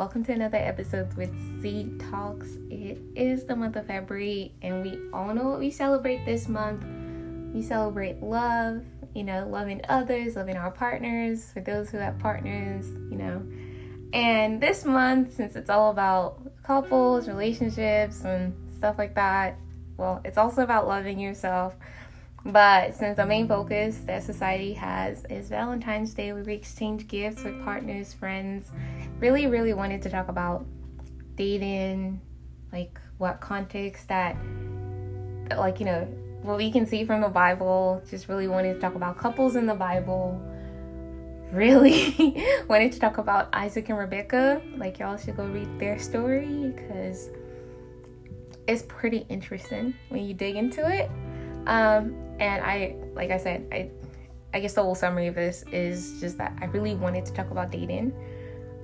Welcome to another episode with Z Talks. It is the month of February, and we all know what we celebrate this month. We celebrate love, you know, loving others, loving our partners, for those who have partners, you know. And this month, since it's all about couples, relationships, and stuff like that, well, it's also about loving yourself. But since the main focus that society has is Valentine's Day, we exchange gifts with partners, friends, really, really wanted to talk about dating, like what context that, like, you know, what we can see from the Bible. Just really wanted to talk about couples in the Bible. Really wanted to talk about Isaac and Rebecca. Like, y'all should go read their story because it's pretty interesting when you dig into it. Um, and I, like I said, I, I guess the whole summary of this is just that I really wanted to talk about dating,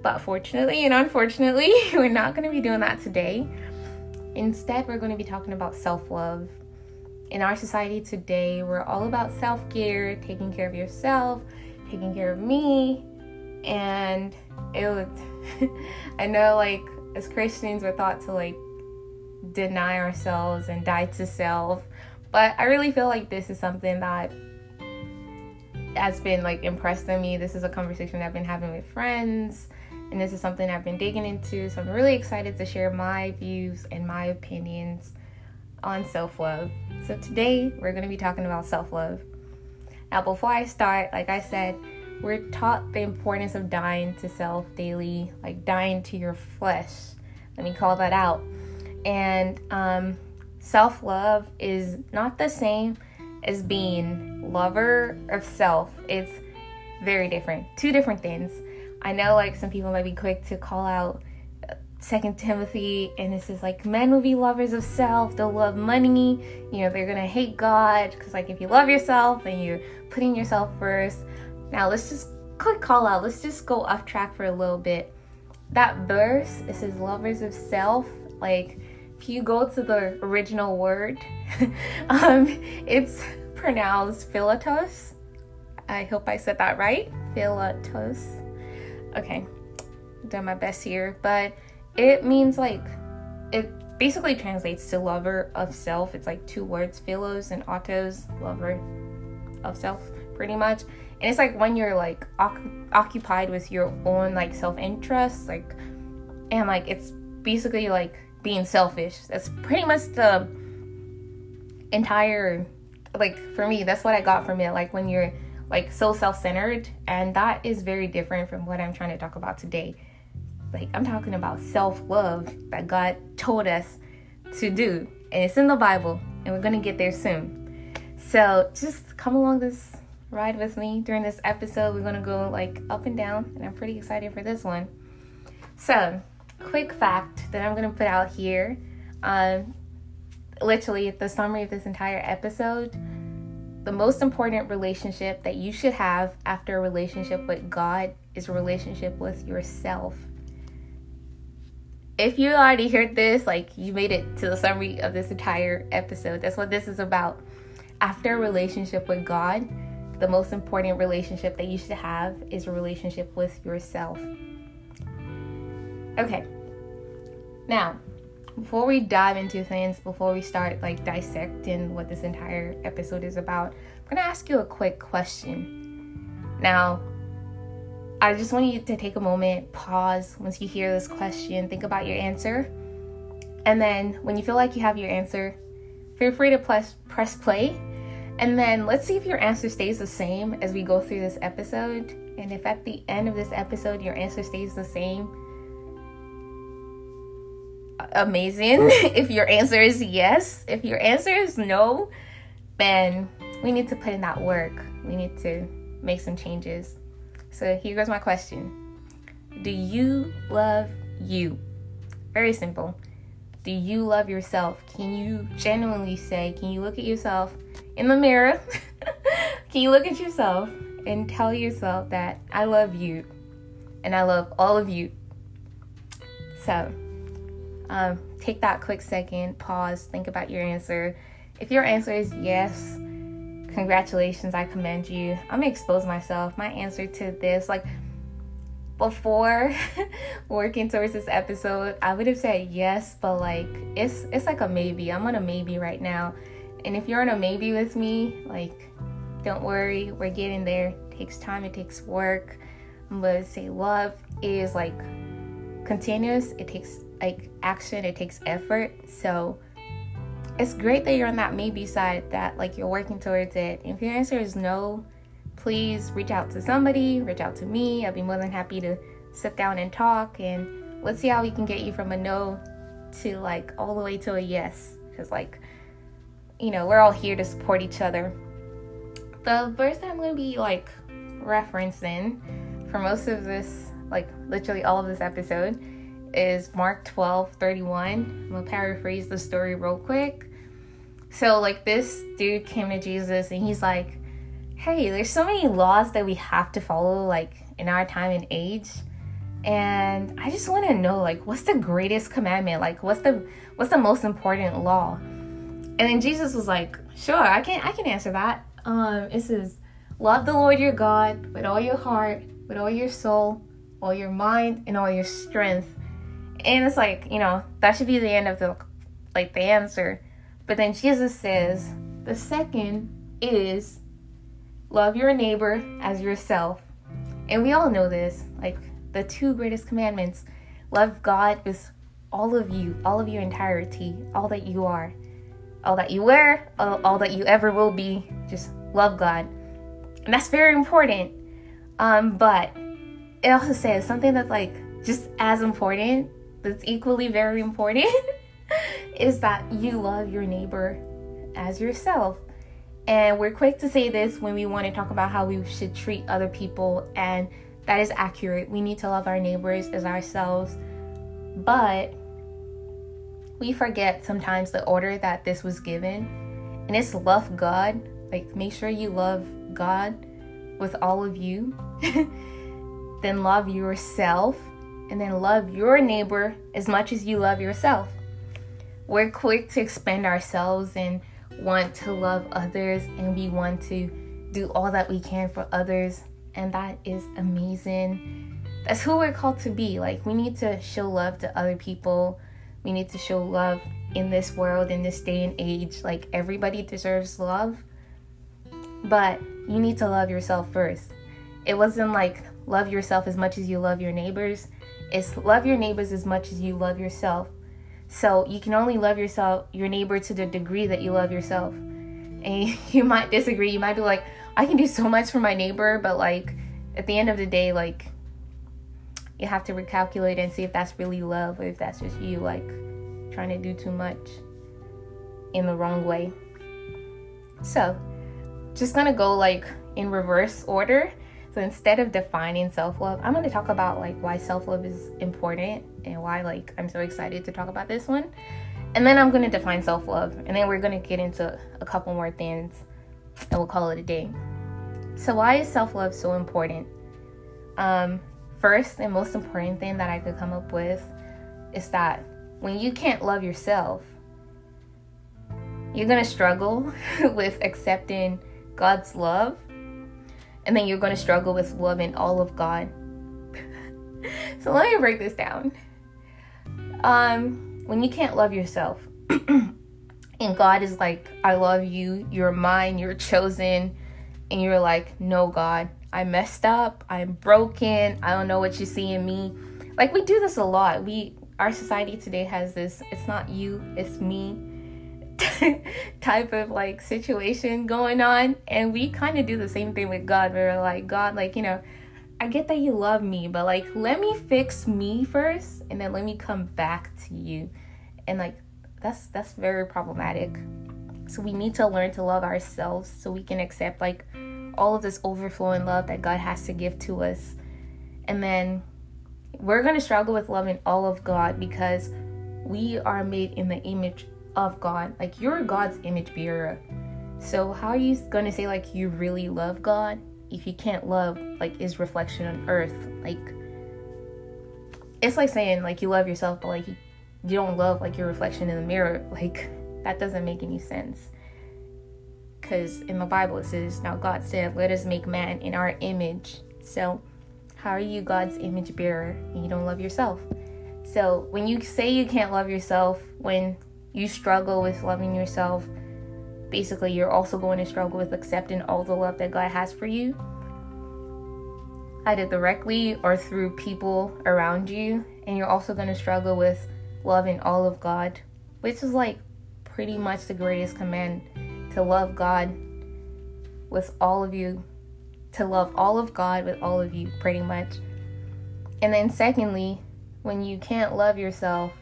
but fortunately and unfortunately, we're not going to be doing that today. Instead, we're going to be talking about self love. In our society today, we're all about self care, taking care of yourself, taking care of me, and it would. I know, like as Christians, we're taught to like deny ourselves and die to self but I really feel like this is something that has been like impressed on me. This is a conversation I've been having with friends, and this is something I've been digging into. So I'm really excited to share my views and my opinions on self love. So today we're going to be talking about self love. Now, before I start, like I said, we're taught the importance of dying to self daily, like dying to your flesh. Let me call that out. And um, self love is not the same as being lover of self. It's very different. Two different things. I know like some people might be quick to call out uh, Second Timothy, and this is like men will be lovers of self. They'll love money. You know, they're gonna hate God because like if you love yourself and you're putting yourself first. Now let's just quick call out. Let's just go off track for a little bit. That verse, it says lovers of self. Like if you go to the original word, um, it's pronounced philatos. I hope I said that right. Philatos. Okay, done my best here, but it means like it basically translates to lover of self. It's like two words, philos and autos, lover of self, pretty much. And it's like when you're like occupied with your own like self interest, like, and like it's basically like being selfish. That's pretty much the entire like for me, that's what I got from it. Like when you're like so self-centered and that is very different from what I'm trying to talk about today. Like I'm talking about self-love that God told us to do. And it's in the Bible and we're going to get there soon. So, just come along this ride with me during this episode. We're going to go like up and down and I'm pretty excited for this one. So, quick fact that I'm going to put out here. Um, literally, the summary of this entire episode the most important relationship that you should have after a relationship with God is a relationship with yourself. If you already heard this, like you made it to the summary of this entire episode, that's what this is about. After a relationship with God, the most important relationship that you should have is a relationship with yourself. Okay. Now, before we dive into things, before we start like dissecting what this entire episode is about, I'm gonna ask you a quick question. Now, I just want you to take a moment, pause once you hear this question, think about your answer. And then when you feel like you have your answer, feel free to press, press play. And then let's see if your answer stays the same as we go through this episode. And if at the end of this episode your answer stays the same, amazing. if your answer is yes, if your answer is no, then we need to put in that work. We need to make some changes. So here goes my question Do you love you? Very simple. Do you love yourself? Can you genuinely say, can you look at yourself in the mirror? can you look at yourself and tell yourself that I love you and I love all of you? So, um, take that quick second, pause, think about your answer. If your answer is yes, congratulations, I commend you. I'm gonna expose myself. My answer to this, like, before working towards this episode, I would have said yes, but like it's it's like a maybe. I'm on a maybe right now. And if you're on a maybe with me, like don't worry, we're getting there. It takes time, it takes work. But say love is like continuous. It takes like action, it takes effort. So it's great that you're on that maybe side that like you're working towards it. If your answer is no, please reach out to somebody, reach out to me. I'll be more than happy to sit down and talk and let's see how we can get you from a no to like all the way to a yes. Because, like, you know, we're all here to support each other. The verse I'm to be like referencing for most of this, like, literally all of this episode is Mark 12 31. I'm to paraphrase the story real quick. So, like, this dude came to Jesus and he's like, hey, there's so many laws that we have to follow, like in our time and age. And I just want to know, like, what's the greatest commandment? Like, what's the what's the most important law? And then Jesus was like, sure, I can I can answer that. Um, it says, love the Lord your God with all your heart, with all your soul, all your mind, and all your strength. And it's like, you know, that should be the end of the like the answer. But then Jesus says, the second is love your neighbor as yourself. And we all know this, like the two greatest commandments love God with all of you, all of your entirety, all that you are, all that you wear, all, all that you ever will be. Just love God. And that's very important. Um, but it also says something that's like just as important, that's equally very important, is that you love your neighbor as yourself. And we're quick to say this when we want to talk about how we should treat other people, and that is accurate. We need to love our neighbors as ourselves. But we forget sometimes the order that this was given, and it's love God. Like, make sure you love God with all of you, then love yourself, and then love your neighbor as much as you love yourself. We're quick to expend ourselves and want to love others and we want to do all that we can for others. And that is amazing. That's who we're called to be. Like, we need to show love to other people. We need to show love in this world, in this day and age. Like, everybody deserves love. But you need to love yourself first. It wasn't like love yourself as much as you love your neighbors. It's love your neighbors as much as you love yourself. So you can only love yourself, your neighbor, to the degree that you love yourself. And you might disagree. You might be like, I can do so much for my neighbor, but like at the end of the day, like you have to recalculate and see if that's really love or if that's just you like trying to do too much in the wrong way. So, just gonna go like in reverse order. So instead of defining self-love, I'm going to talk about like why self-love is important and why like I'm so excited to talk about this one. And then I'm going to define self-love and then we're going to get into a couple more things and we'll call it a day. So why is self-love so important? Um first and most important thing that I could come up with is that when you can't love yourself, you're going to struggle with accepting God's love and then you're going to struggle with loving all of God. so let me break this down. Um, when you can't love yourself, and God is like, I love you, you're mine, you're chosen, and you're like, no, God, I messed up, I'm broken, I don't know what you see in me. Like, we do this a lot. We, our society today has this, it's not you, it's me type of like situation going on and we kind of do the same thing with god we're like god like you know i get that you love me but like let me fix me first and then let me come back to you. And like that's that's very problematic. So we need to learn to love ourselves so we can accept like all of this overflowing love that god has to give to us. And then we're going to struggle with loving all of god because we are made in the image of God. Like you're God's image bearer. So how are you gonna say like you really love God if you can't love like his reflection on earth? Like it's like saying like you love yourself but like you, don't love like your reflection in the mirror. Like that doesn't make any sense. Cause in the Bible it says, Now God said, Let us make man in our image. So How are you God's image bearer and you don't love yourself? So, when you say you can't love yourself, when you struggle with loving yourself, basically you're also going to struggle with accepting all the love that God has for you, either directly or through people around you. And you're also going to struggle with loving all of God, which is like pretty much the greatest command to love God with all of you, to love all of God with all of you, pretty much. And then, secondly, when you can't love yourself,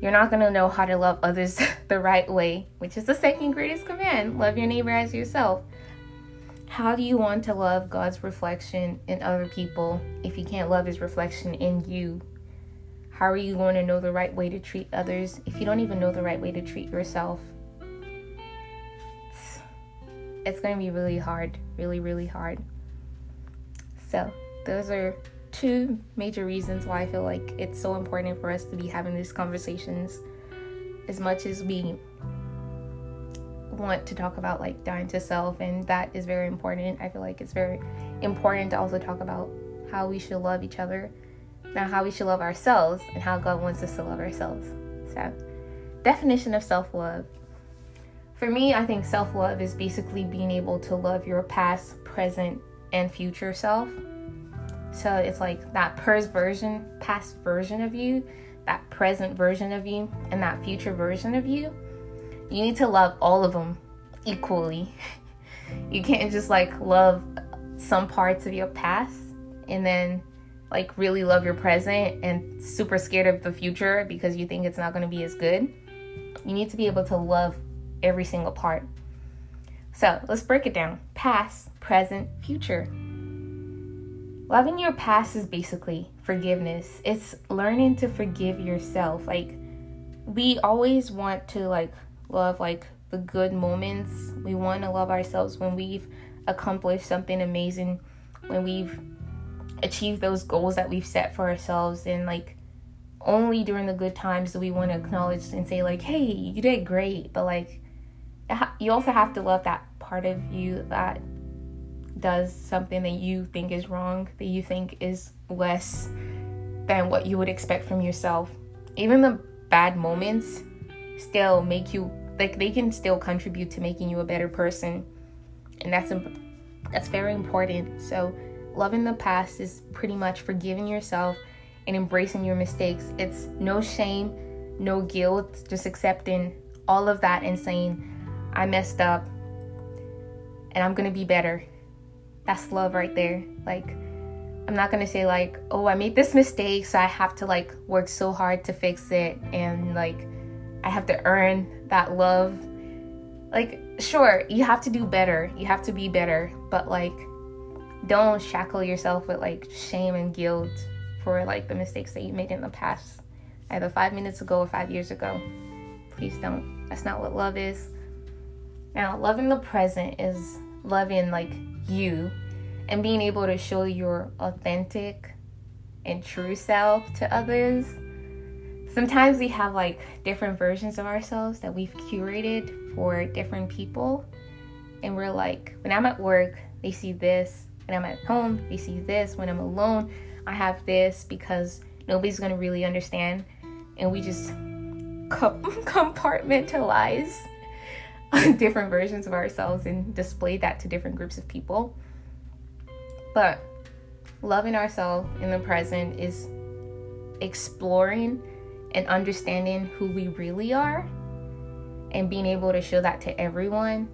you're not going to know how to love others the right way, which is the second greatest command love your neighbor as yourself. How do you want to love God's reflection in other people if you can't love his reflection in you? How are you going to know the right way to treat others if you don't even know the right way to treat yourself? It's, going to be really hard, really, really hard. So, those are two major reasons why I feel like it's so important for us to be having these conversations as much as we want to talk about like dying to self and that is very important. I feel like it's very important to also talk about how we should love each other now how we should love ourselves and how god wants us to love ourselves. So definition of self-love. For me i think self-love is basically being able to love your past present and future self so it's like that past version past version of you that present version of you and that future version of you you need to love all of them equally. you can't just like love some parts of your past and then like really love your present and super scared of the future because you think it's not going to be as good. You need to be able to love every single part. So let's break it down past, present, future. Loving your past is basically forgiveness. It's learning to forgive yourself. Like, we always want to like love like the good moments. We want to love ourselves when we've accomplished something amazing, when we've achieved those goals that we've set for ourselves and like only during the good times do we want to acknowledge and say like hey you did great but like you also have to love that part of you that does something that you think is wrong that you think is less than what you would expect from yourself even the bad moments still make you like they can still contribute to making you a better person and that's that's very important. So loving the past is pretty much forgiving yourself and embracing your mistakes. It's no shame no guilt just accepting all of that and saying i messed up and i'm gonna be better that's love right there like i'm not gonna say like oh i made this mistake so i have to like work so hard to fix it and like I have to earn that love. Like, sure, you have to do better. You have to be better, but like don't shackle yourself with like shame and guilt for like the mistakes that you made in the past, either 5 minutes ago or 5 years ago. Please don't. That's not what love is. Now, loving the present is loving like you and being able to show your authentic and true self to others sometimes we have like different versions of ourselves that we've curated for different people. And we're like, when I'm at work, they see this. When I'm at home, they see this. When I'm alone, I have this because nobody's going to really understand. And we just compartmentalize different versions of ourselves and display that to different groups of people. But loving ourselves in the present is exploring and understanding who we really are and being able to show that to everyone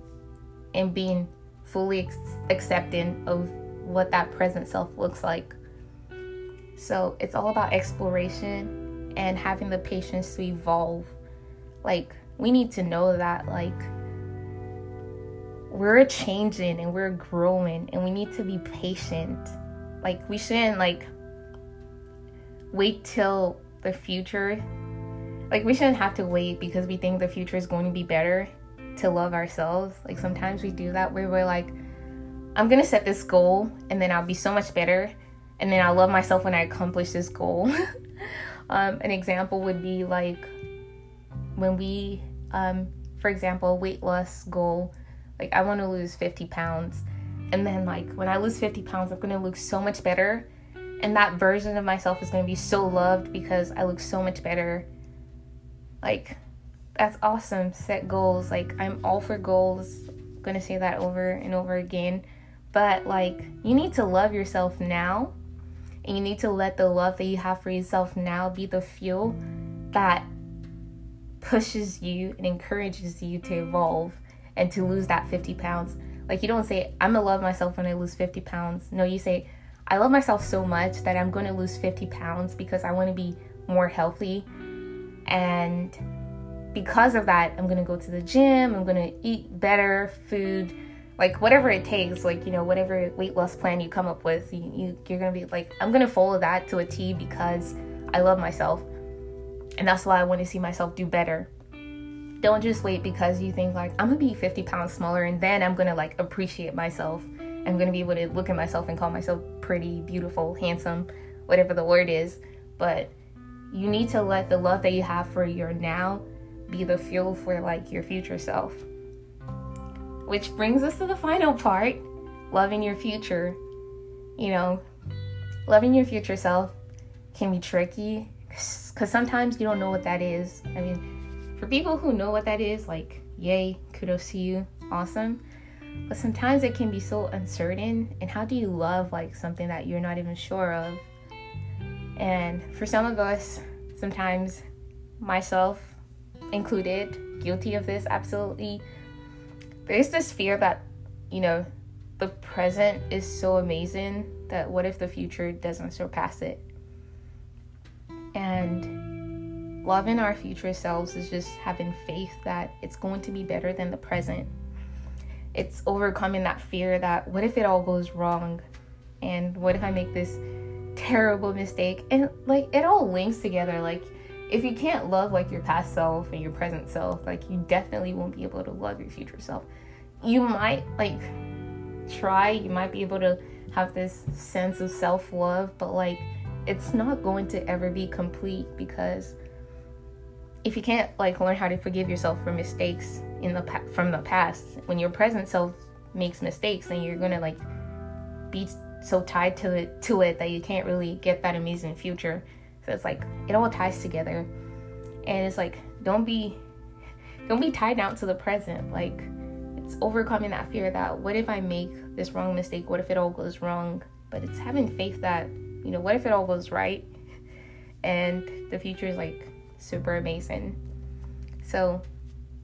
and being fully ex- accepting of what that present self looks like. So it's all about exploration and having the patience to evolve. Like, we need to know that, like, we're changing and we're growing and we need to be patient. Like, we shouldn't, like, wait till the future. Like we shouldn't have to wait because we think the future is going to be better to love ourselves. Like sometimes we do that where we're like i'm gonna set this goal and then i'll be so much better and then i'll love myself when i accomplish this goal. Um, an example would be like when we um, for example weight loss goal like i want to lose 50 pounds And then, like, when I lose 50 pounds, I'm gonna look so much better. And that version of myself is gonna be so loved because I look so much better. Like, that's awesome. Set goals. Like, I'm all for goals. I'm gonna say that over and over again. But, like, you need to love yourself now. And you need to let the love that you have for yourself now be the fuel that pushes you and encourages you to evolve and to lose that 50 pounds. Like you don't say, I'm gonna love myself when I lose 50 pounds. No, you say, I love myself so much that I'm gonna lose 50 pounds because I wanna be more healthy. And because of that, I'm gonna go to the gym, I'm gonna eat better food, like whatever it takes, like, you know, whatever weight loss plan you come up with, you, you, you're gonna be like, I'm gonna follow that to a T because I love myself. And that's why I wanna see myself do better don't just wait because you think like i'm gonna be 50 pounds smaller and then i'm gonna like appreciate myself. I'm gonna be able to look at myself and call myself pretty beautiful handsome whatever the word is. But you need to let the love that you have for your now be the fuel for like your future self. Which brings us to the final part loving your future. You know loving your future self can be tricky because sometimes you don't know what that is. I mean for people who know what that is, like, yay, kudos to you, awesome. But sometimes it can be so uncertain. And how do you love like something that you're not even sure of? And for some of us, sometimes myself included, guilty of this absolutely. There's this fear that, you know, the present is so amazing that what if the future doesn't surpass it? And loving our future selves is just having faith that it's going to be better than the present. It's overcoming that fear that what if it all goes wrong? And what if I make this terrible mistake? And like it all links together. Like if you can't love like your past self and your present self, like you definitely won't be able to love your future self. You might like try, you might be able to have this sense of self love, but like it's not going to ever be complete because if you can't like learn how to forgive yourself for mistakes in the pa- from the past when your present self makes mistakes then you're gonna like be so tied to it to it that you can't really get that amazing future. So it's like it all ties together. And it's like don't be don't be tied down to the present. Like it's overcoming that fear that what if i make this wrong mistake? What if it all goes wrong? But it's having faith that you know what if it all goes right? And the future is like super amazing. So,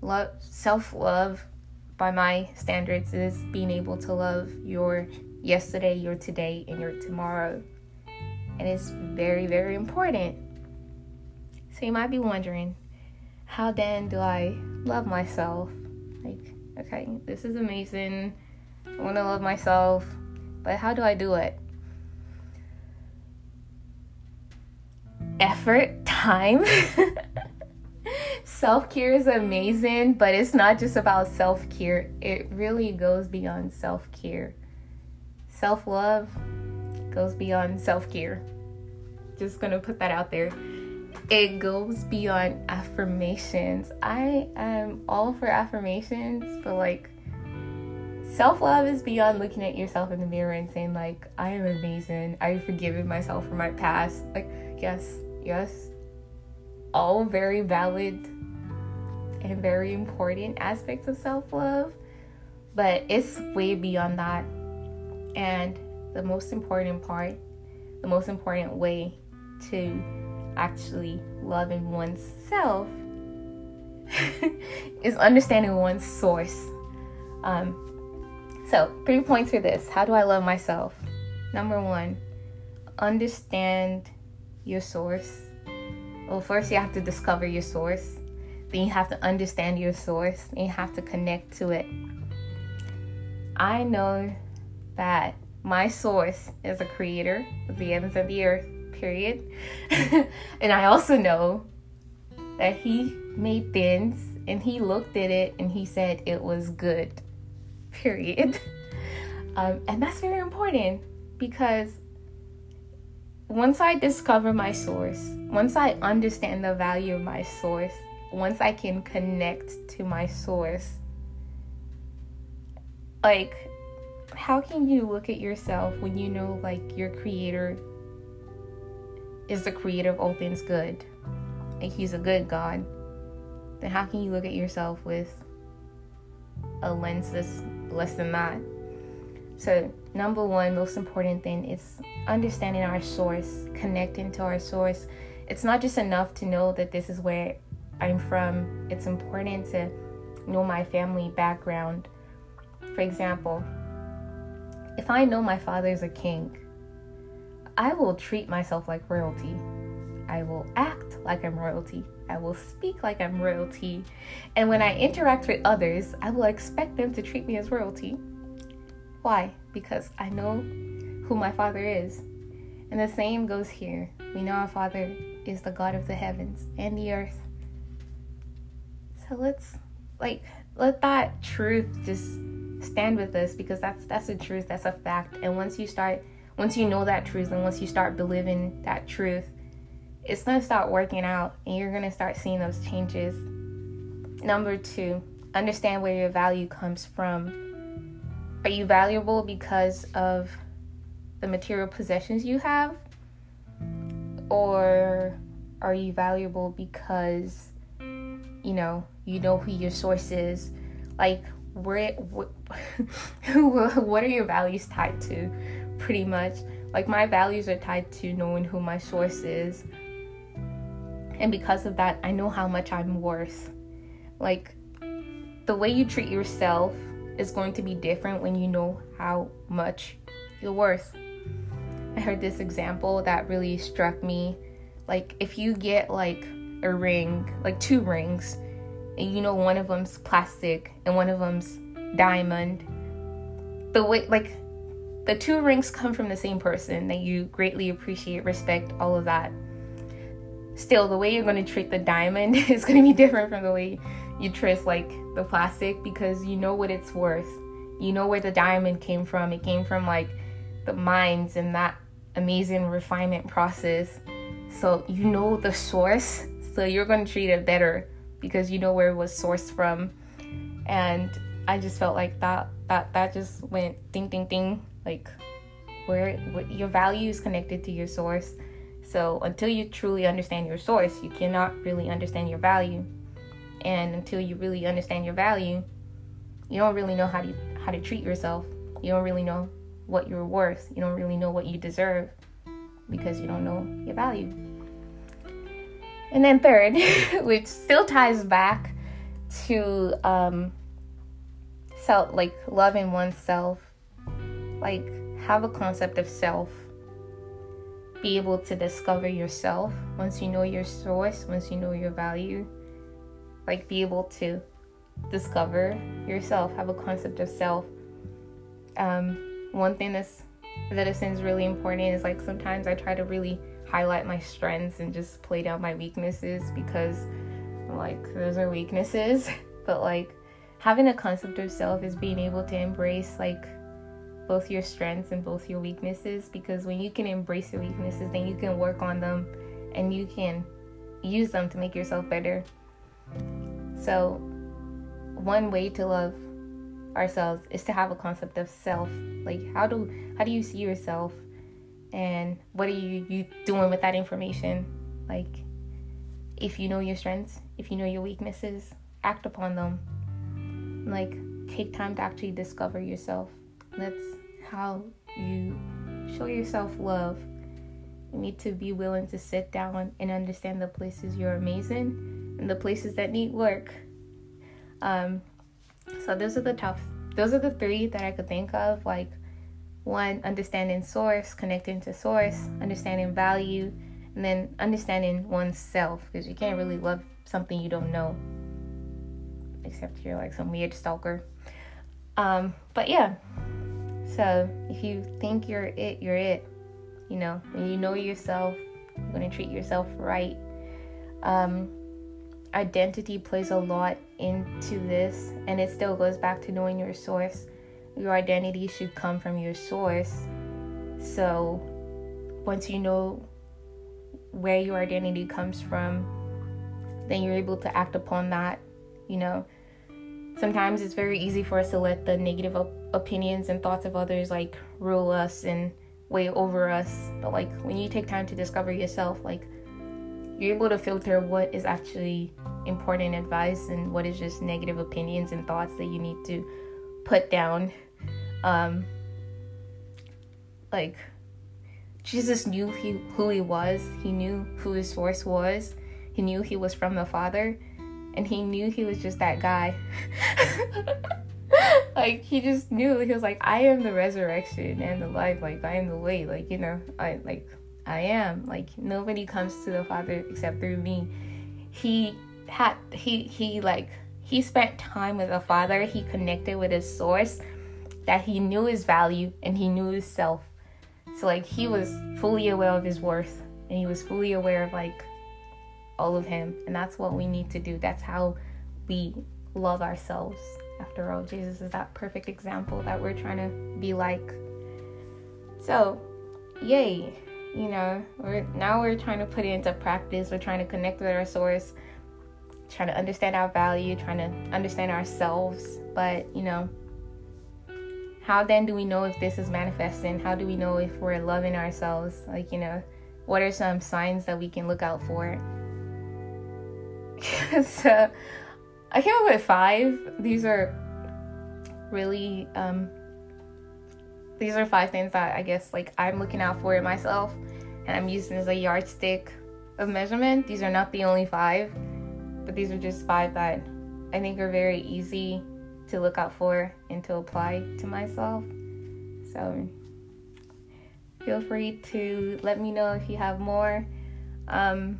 love self love by my standards is being able to love your yesterday, your today, and your tomorrow. And it's very, very important. So you might be wondering, how then do I love myself? Like, okay, this is amazing. I want to love myself, but how do I do it? Effort, time. self care is amazing, but it's not just about self care, it really goes beyond self care. Self love goes beyond self care. Just gonna put that out there. It goes beyond affirmations. I am all for affirmations, but like self love is beyond looking at yourself in the mirror and saying, like, I am amazing. I've forgiven myself for my past. Like, yes, yes, all very valid and very important aspects of self love, but it's way beyond that. And the most important part, the most important way to actually loving oneself is understanding one's source. Um, so, three points for this. How do I love myself? Number one, understand your source. Well, first you have to discover your source. Then you have to understand your source. And you have to connect to it. I know that my source is a creator of the ends of the earth, period. and I also know that he made things and he looked at it and he said it was good, period. Um, and that's very important because once I discover my source, once I understand the value of my source, once I can connect to my source, like how can you look at yourself when you know like your creator is the creator of all things good? And he's a good god. Then how can you look at yourself with a lens that's less than that? So number one most important thing is understanding our source connecting to our source it's not just enough to know that this is where i'm from it's important to know my family background for example if I know my father is a king, I will treat myself like royalty. I will act like I'm royalty. I will speak like I'm royalty. And when I interact with others, I will expect them to treat me as royalty. Why? Because I know who my father is. And the same goes here. We know our father is the God of the heavens and the earth. So let's like let that truth just stand with us because that's that's a truth that's a fact and once you start once you know that truth and once you start believing that truth it's to start working out and you're to start seeing those changes number two understand where your value comes from are you valuable because of the material possessions you have? Or are you valuable because you know you know who your source is? Like where what, what are your values tied to pretty much? Like my values are tied to knowing who my source is. And because of that i know how much i'm worth. Like the way you treat yourself is going to be different when you know how much you're worth. I heard this example that really struck me. Like if you get like a ring like two rings and you know one of them's plastic and one of them's diamond the way like the two rings come from the same person that you greatly appreciate respect all of that. Still the way you're going to treat the diamond is going to be different from the way you treat like the plastic because you know what it's worth. You know where the diamond came from. It came from like the mines and that amazing refinement process. So you know the source so you're going to treat it better because you know where it was sourced from. And i just felt like that that that just went ding ding ding like where what your value is connected to your source. So until you truly understand your source you cannot really understand your value and until you really understand your value you don't really know how to how to treat yourself you don't really know what you're worth you don't really know what you deserve because you don't know your value and then third, which still ties back to um, self, like loving oneself, like have a concept of self. Be able to discover yourself once you know your source, once you know your value. Like be able to discover yourself, have a concept of self. Um, one thing that's that is really important is like sometimes I try to really highlight my strengths and just play down my weaknesses because like those are weaknesses but like having a concept of self is being able to embrace like both your strengths and both your weaknesses because when you can embrace your weaknesses then you can work on them and you can use them to make yourself better so one way to love ourselves is to have a concept of self. Like how do how do you see yourself? And what are you, you doing with that information? Like if you know your strengths if you know your weaknesses act upon them. Like take time to actually discover yourself. That's how you show yourself love. You need to be willing to sit down and understand the places you're amazing the places that need work. Um so those are the tough those are the three that i could think of like one understanding source connecting to source understanding value and then understanding oneself because you can't really love something you don't know except you're like some weird stalker. Um but yeah so if you think you're it you're it you know when you know yourself you're to treat yourself right. Um identity plays a lot into this and it still goes back to knowing your source your identity should come from your source. So once you know where your identity comes from, then you're able to act upon that, you know. sometimes it's very easy for us to let the negative op- opinions and thoughts of others like rule us and weigh over us. But like when you take time to discover yourself, like you're able to filter what is actually important advice and what is just negative opinions and thoughts that you need to put down. Um, like Jesus knew he, who he was. He knew who his source was. He knew he was from the Father, and he knew he was just that guy. like he just knew he was like, I am the resurrection and the life. Like I am the way. Like you know, I like I am. Like nobody comes to the Father except through me. He had he he like he spent time with the Father. He connected with his source. That he knew his value and he knew his self. So like he was fully aware of his worth and he was fully aware of like all of him. And that's what we need to do. That's how we love ourselves. After all, Jesus is that perfect example that we're trying to be like. So, yay. You know, we're now we're trying to put it into practice. We're trying to connect with our source, trying to understand our value, trying to understand ourselves. But, you know, how then do we know if this is manifesting? How do we know if we're loving ourselves? Like, you know, what are some signs that we can look out for? so I came up with five. These are really um these are five things that I guess like I'm looking out for in myself and I'm using as a yardstick of measurement. These are not the only five, but these are just five that I think are very easy to look out for and to apply to myself. So feel free to let me know if you have more um,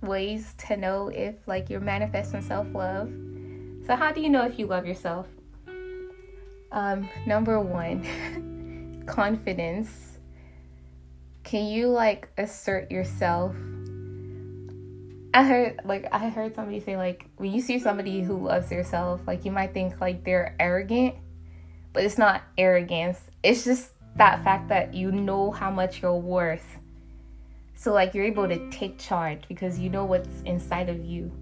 ways to know if like you're manifesting self-love. So how do you know if you love yourself? Um, number one, confidence. Can you like assert yourself I heard like I heard somebody say like when you see somebody who loves yourself, like you might think like they're arrogant, but it's not arrogance. It's just that fact that you know how much you're worth. So like you're able to take charge because you know what's inside of you.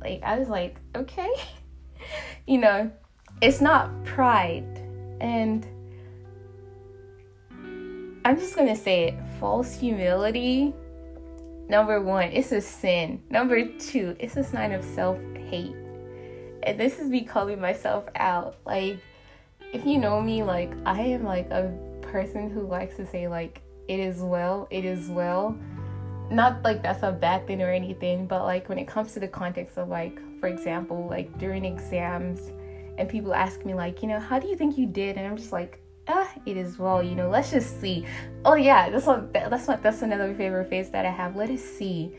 Like I was like, okay. you know, it's not pride and I'm just going to say it, false humility Number one, it's a sin. Number two, it's a sign of self hate. And this is me calling myself out. Like, if you know me, like, I am like a person who likes to say, like, it is well, it is well. Not like that's a bad thing or anything, but like when it comes to the context of, like, for example, like during exams, and people ask me, like, you know, how do you think you did? And I'm just like, ah, it is well, you know, let's just see. Oh yeah, that's what that's what that's another favorite phase that I have. Let us see.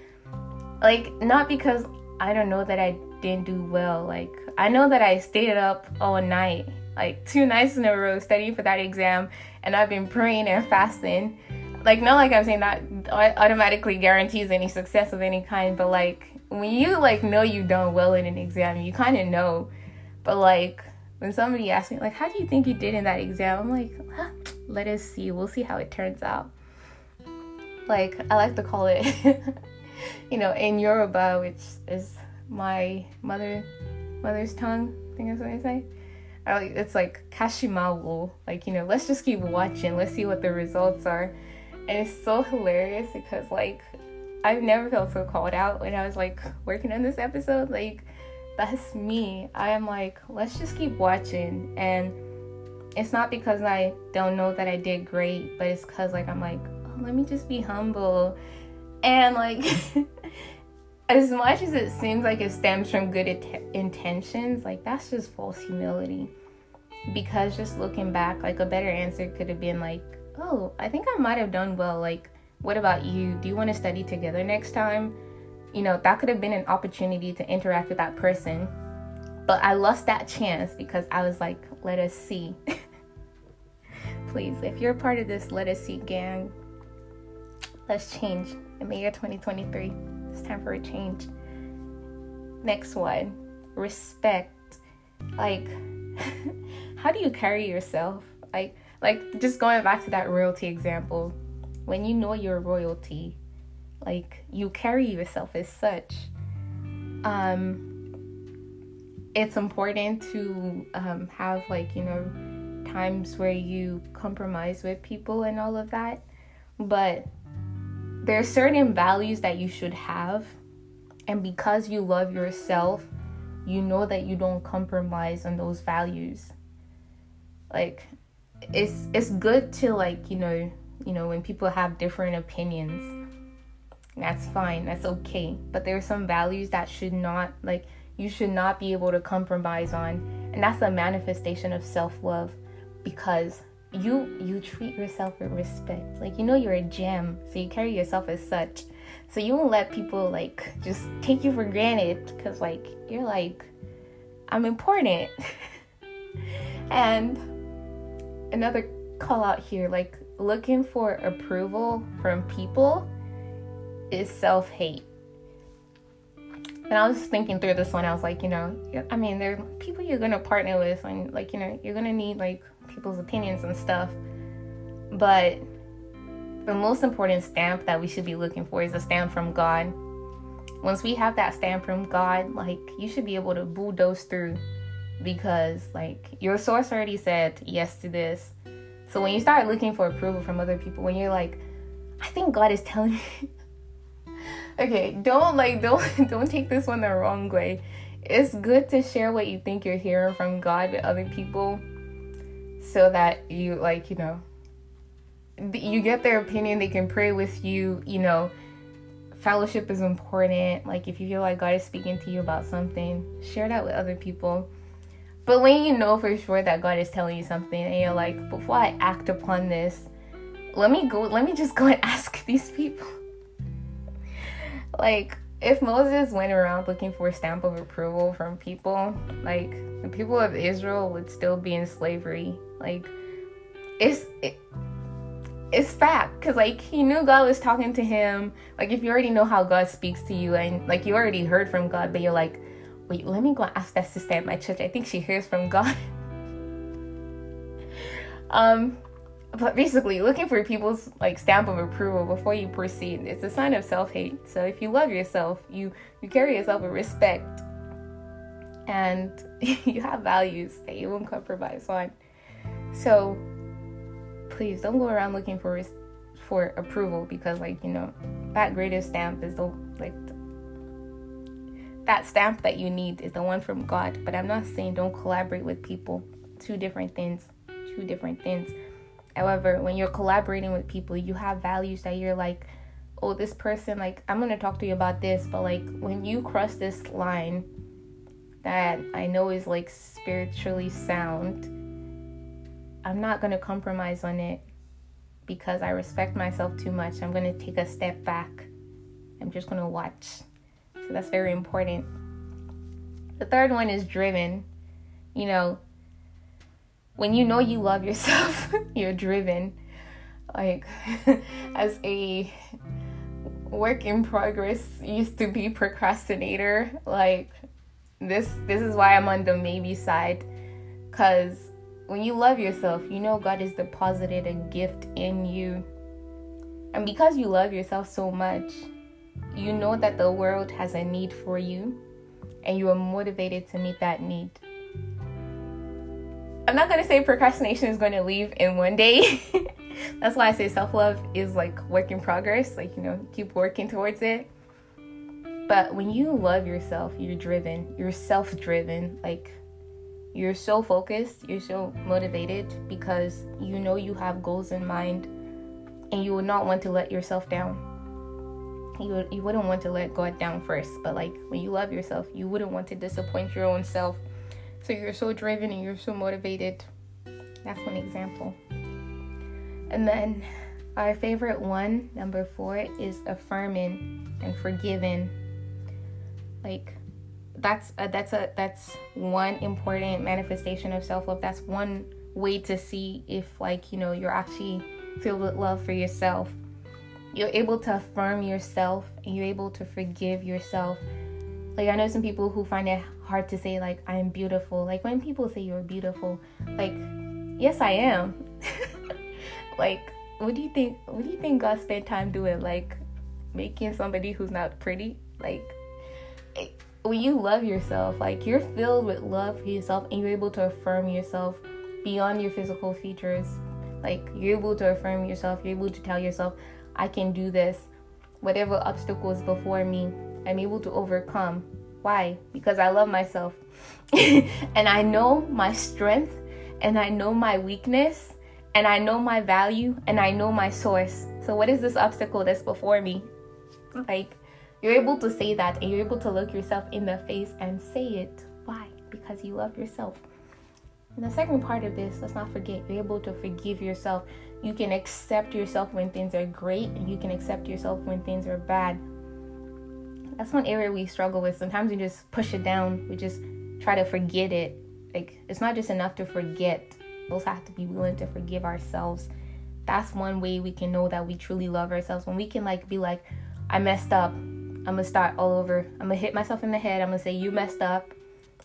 Like not because I don't know that I didn't do well. Like I know that I stayed up all night, like two nights in a row studying for that exam, and I've been praying and fasting. Like not like I'm saying that automatically guarantees any success of any kind, but like when you like know you've done well in an exam, you kind of know. But like when somebody asks me like how do you think you did in that exam? I'm like huh, let us see. We'll see how it turns out. Like i like to call it you know in yoruba which is my mother mother's tongue i think that's what i say. I, it's like kashimawo. Like you know let's just keep watching. Let's see what the results are. And it's so hilarious because like i've never felt so called out when i was like working on this episode. Like that's me. I am like, let's just keep watching. And it's not because I don't know that I did great, but it's because like I'm like, oh, let me just be humble. And like, as much as it seems like it stems from good it- intentions, like that's just false humility. Because just looking back, like a better answer could have been like, oh, I think I might have done well. Like, what about you? Do you want to study together next time? You know, that could have been an opportunity to interact with that person. But I lost that chance because I was like, let us see. Please, if you're part of this Let Us See gang, let's change. In the year 2023, it's time for a change. Next one respect. Like, how do you carry yourself? Like, like just going back to that royalty example, when you know you're royalty, like you carry yourself as such. Um it's important to um, have like you know times where you compromise with people and all of that. But there are certain values that you should have. And because you love yourself you know that you don't compromise on those values. Like it's it's good to like you know you know when people have different opinions that's fine that's okay. But there are some values that should not like you should not be able to compromise on. And that's a manifestation of self-love because you you treat yourself with respect. Like you know you're a gem so you carry yourself as such. So you won't let people like just take you for granted because like you're like i'm important. And another call out here like looking for approval from people is self-hate and I was thinking through this one. I was like, you know, I mean, there are people you're gonna partner with, and like, you know, you're gonna need like people's opinions and stuff. But the most important stamp that we should be looking for is a stamp from God. Once we have that stamp from God, like, you should be able to bulldoze through because, like, your source already said yes to this. So when you start looking for approval from other people, when you're like, I think God is telling me okay, don't like don't don't take this one the wrong way. It's good to share what you think you're hearing from God with other people so that you like, you know, you get their opinion, they can pray with you, you know. Fellowship is important. Like if you feel like God is speaking to you about something, share that with other people. But when you know for sure that God is telling you something and you're like, before I act upon this, let me go let me just go and ask these people like if Moses went around looking for a stamp of approval from people, like the people of Israel would still be in slavery. Like it's it, it's fact because like he knew God was talking to him. Like if you already know how God speaks to you and like you already heard from God, but you're like, wait, let me go ask that sister at my church. I think she hears from God. um, basically looking for people's like stamp of approval before you proceed. It's a sign of self-hate. So if you love yourself you you carry yourself with respect. And you have values that you won't compromise on. So please don't go around looking for for approval because like you know that greatest stamp is the like that stamp that you need is the one from god. But i'm not saying don't collaborate with people. Two different things. Two different things However, when you're collaborating with people, you have values that you're like, oh, this person, like, I'm gonna talk to you about this, but like, when you cross this line that I know is like spiritually sound, I'm not gonna compromise on it because I respect myself too much. I'm gonna take a step back. I'm just gonna watch. So that's very important. The third one is driven. You know, when you know you love yourself, you're driven. Like, as a work in progress, used to be procrastinator. Like, this this is why I'm on the maybe side, cause when you love yourself, you know God has deposited a gift in you, and because you love yourself so much, you know that the world has a need for you, and you are motivated to meet that need. I'm not gonna say procrastination is gonna leave in one day. That's why I say self love is like work in progress. Like, you know, keep working towards it. But when you love yourself, you're driven, you're self driven. Like, you're so focused, you're so motivated because you know you have goals in mind and you would not want to let yourself down. You, you wouldn't want to let God down first, but like when you love yourself, you wouldn't want to disappoint your own self so you're so driven and you're so motivated. That's one example. And then our favorite one, number four, is affirming and forgiving. Like that's a, that's a that's one important manifestation of self love. That's one way to see if like you know you're actually filled with love for yourself. You're able to affirm yourself and you're able to forgive yourself. Like I know some people who find it hard to say like I'm beautiful. Like when people say you're beautiful, like yes I am. like what do you think what do you think God spent time doing? Like making somebody who's not pretty? Like when you love yourself, like you're filled with love for yourself and you're able to affirm yourself beyond your physical features. Like you're able to affirm yourself, you're able to tell yourself, I can do this. Whatever obstacles before me, I'm able to overcome. Why? Because I love myself. and I know my strength and I know my weakness and I know my value and I know my source. So what is this obstacle that's before me? Like you're able to say that and you're able to look yourself in the face and say it. Why? Because you love yourself. And the second part of this, let's not forget, you're able to forgive yourself. You can accept yourself when things are great and you can accept yourself when things are bad. That's one area we struggle with. Sometimes we just push it down, we just try to forget it. Like, it's not just enough to forget, we also have to be willing to forgive ourselves. That's one way we can know that we truly love ourselves. When we can, like, be like, I messed up, I'm gonna start all over. I'm gonna hit myself in the head. I'm gonna say, You messed up,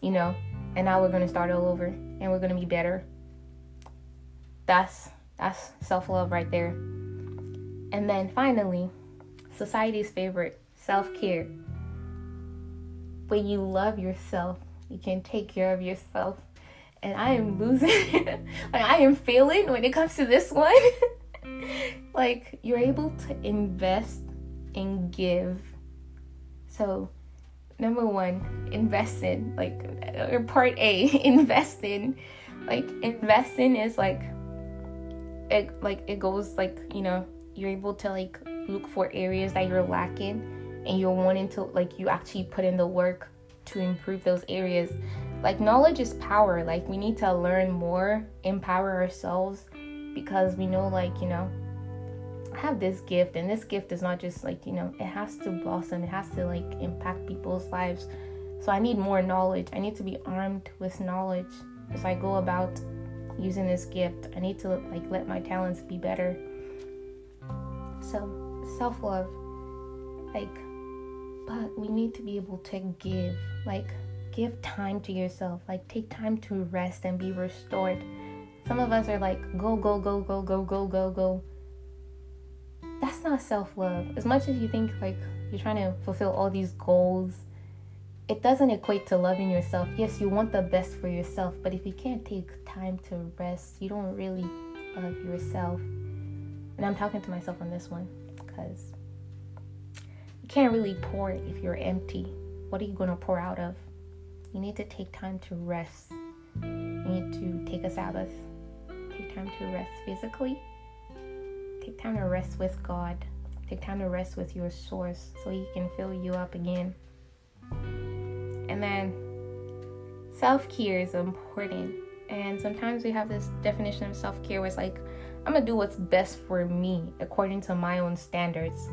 you know, and now we're gonna start all over and we're gonna be better. That's that's self-love right there. And then finally, society's favorite, self-care. When you love yourself, you can take care of yourself. And I am mm. losing like I am failing when it comes to this one. like you're able to invest and give so, number one, invest in like or part A, invest in. Like investing is like it like it goes like you know you're able to like look for areas that you're lacking and you're wanting to like you actually put in the work to improve those areas like knowledge is power. Like we need to learn more empower ourselves because we know like you know I have this gift and this gift is not just like you know it has to blossom it has to like impact people's lives. So i need more knowledge. I need to be armed with knowledge. As i go about using this gift. I need to like let my talents be better. So self-love. Like but we need to be able to give like give time to yourself like take time to rest and be restored some of us are like go go go go go go go go that's not self love. As much as you think like you're trying to fulfill all these goals, it doesn't equate to loving yourself. Yes, you want the best for yourself, but if you can't take time to rest, you don't really love yourself. And I'm talking to myself on this one because can't really pour if you're empty. What are you going to pour out of? You need to take time to rest. You need to take a Sabbath. Take time to rest physically Take time to rest with God. Take time to rest with your source so He can fill you up again. And then self care is important. And sometimes we have this definition of self care where it's like, I'm gonna do what's best for me according to my own standards.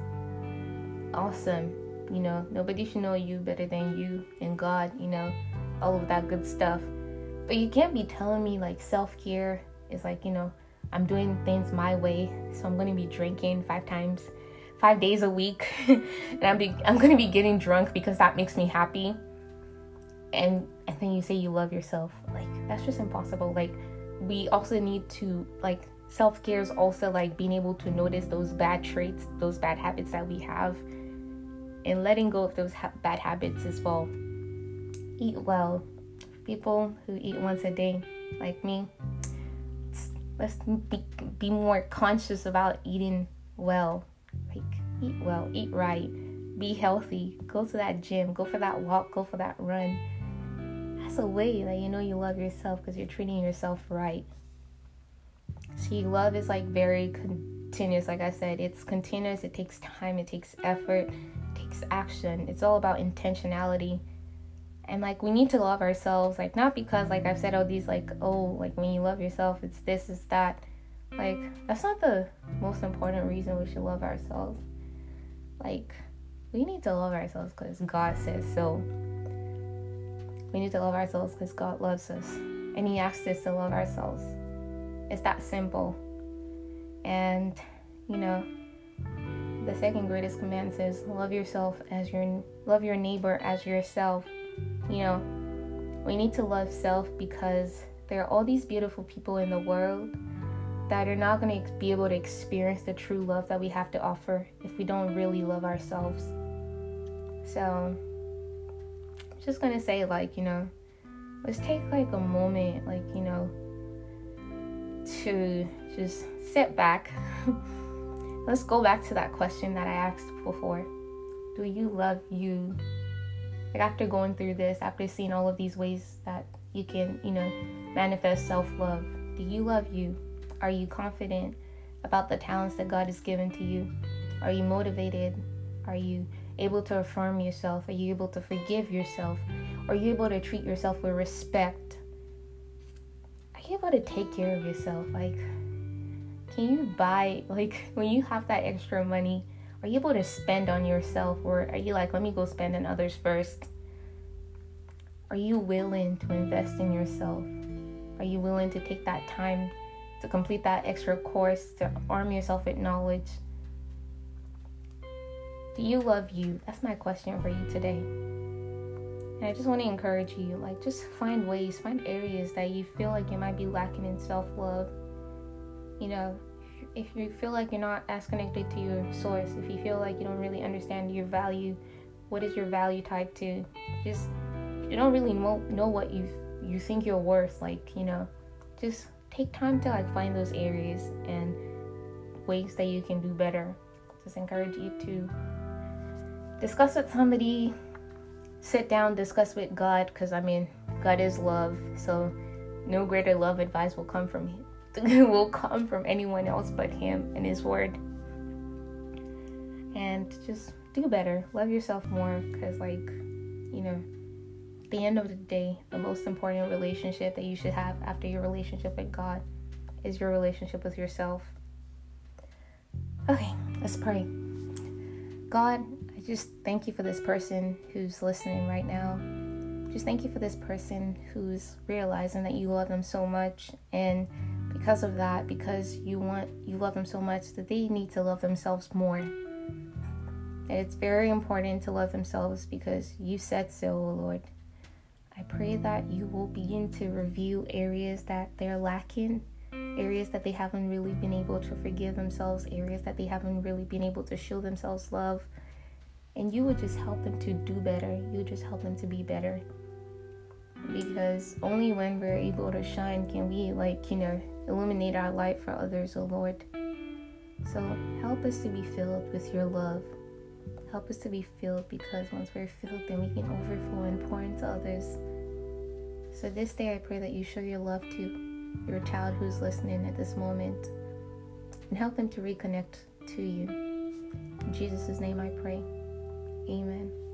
Awesome. You know, nobody should know you better than you and God, you know, all of that good stuff. But you can't be telling me like self care is like, you know, I'm doing things my way, so I'm gonna be drinking five times, five days a week, and I'm be, I'm gonna be getting drunk because that makes me happy. And and then you say you love yourself, like that's just impossible. Like we also need to like self care is also like being able to notice those bad traits, those bad habits that we have, and letting go of those ha- bad habits as well. Eat well. People who eat once a day, like me, let's be, be more conscious about eating well. Like eat well eat right be healthy go to that gym go for that walk go for that run. That's a way that you know you love yourself because you're treating yourself right. See love is like very continuous like i said. It's continuous it takes time it takes effort takes action. It's all about intentionality. And like we need to love ourselves like not because like i've said all these like oh like when you love yourself it's this it's that. Like that's not the most important reason we should love ourselves. Like we need to love ourselves because god says so. We need to love ourselves because god loves us and he asks us to love ourselves. It's that simple. And you know the second greatest command says love yourself as your love your neighbor as yourself you know, we need to love self because there are all these beautiful people in the world that are not going to be able to experience the true love that we have to offer if we don't really love ourselves. So, just just gonna say like you know let's take like a moment like you know to just sit back let's go back to that question that i asked before do you love you like after going through this after seeing all of these ways that you can you know manifest self-love do you love you are you confident about the talents that god has given to you are you motivated are you able to affirm yourself? Are you able to forgive yourself? Are you able to treat yourself with respect? Are you able to take care of yourself? Like, can you buy, like, when you have that extra money, are you able to spend on yourself? Or are you like, let me go spend on others first? Are you willing to invest in yourself? Are you willing to take that time to complete that extra course, to arm yourself with knowledge? Do you love you? That's my question for you today. And I just want to encourage you like, just find ways, find areas that you feel like you might be lacking in self love. You know, if you feel like you're not as connected to your source, if you feel like you don't really understand your value, what is your value tied to? Just, you don't really know, know what you you think you're worth. Like, you know, just take time to like find those areas and ways that you can do better. Just encourage you to discuss with somebody, sit down, discuss with God, because I mean, God is love, so no greater love advice will come from Him. will come from anyone else but Him and His Word. And just do better, love yourself more, because like, you know, the end of the day, the most important relationship that you should have after your relationship with God is your relationship with yourself. Okay, let's pray. God, I just thank you for this person who's listening right now. Just thank you for this person who's realizing that you love them so much and because of that, because you want you love them so much that they need to love themselves more. And it's very important to love themselves because you said so, oh Lord. I pray that you will begin to review areas that they're lacking, areas that they haven't really been able to forgive themselves, areas that they haven't really been able to show themselves love and you would just help them to do better. You would just help them to be better. Because only when we're able to shine can we, like, you know, illuminate our light for others, oh Lord. So help us to be filled with your love. Help us to be filled because once we're filled, then we can overflow and pour into others. So this day, I pray that you show your love to your child who's listening at this moment and help them to reconnect to you. In Jesus' name I pray. Amen.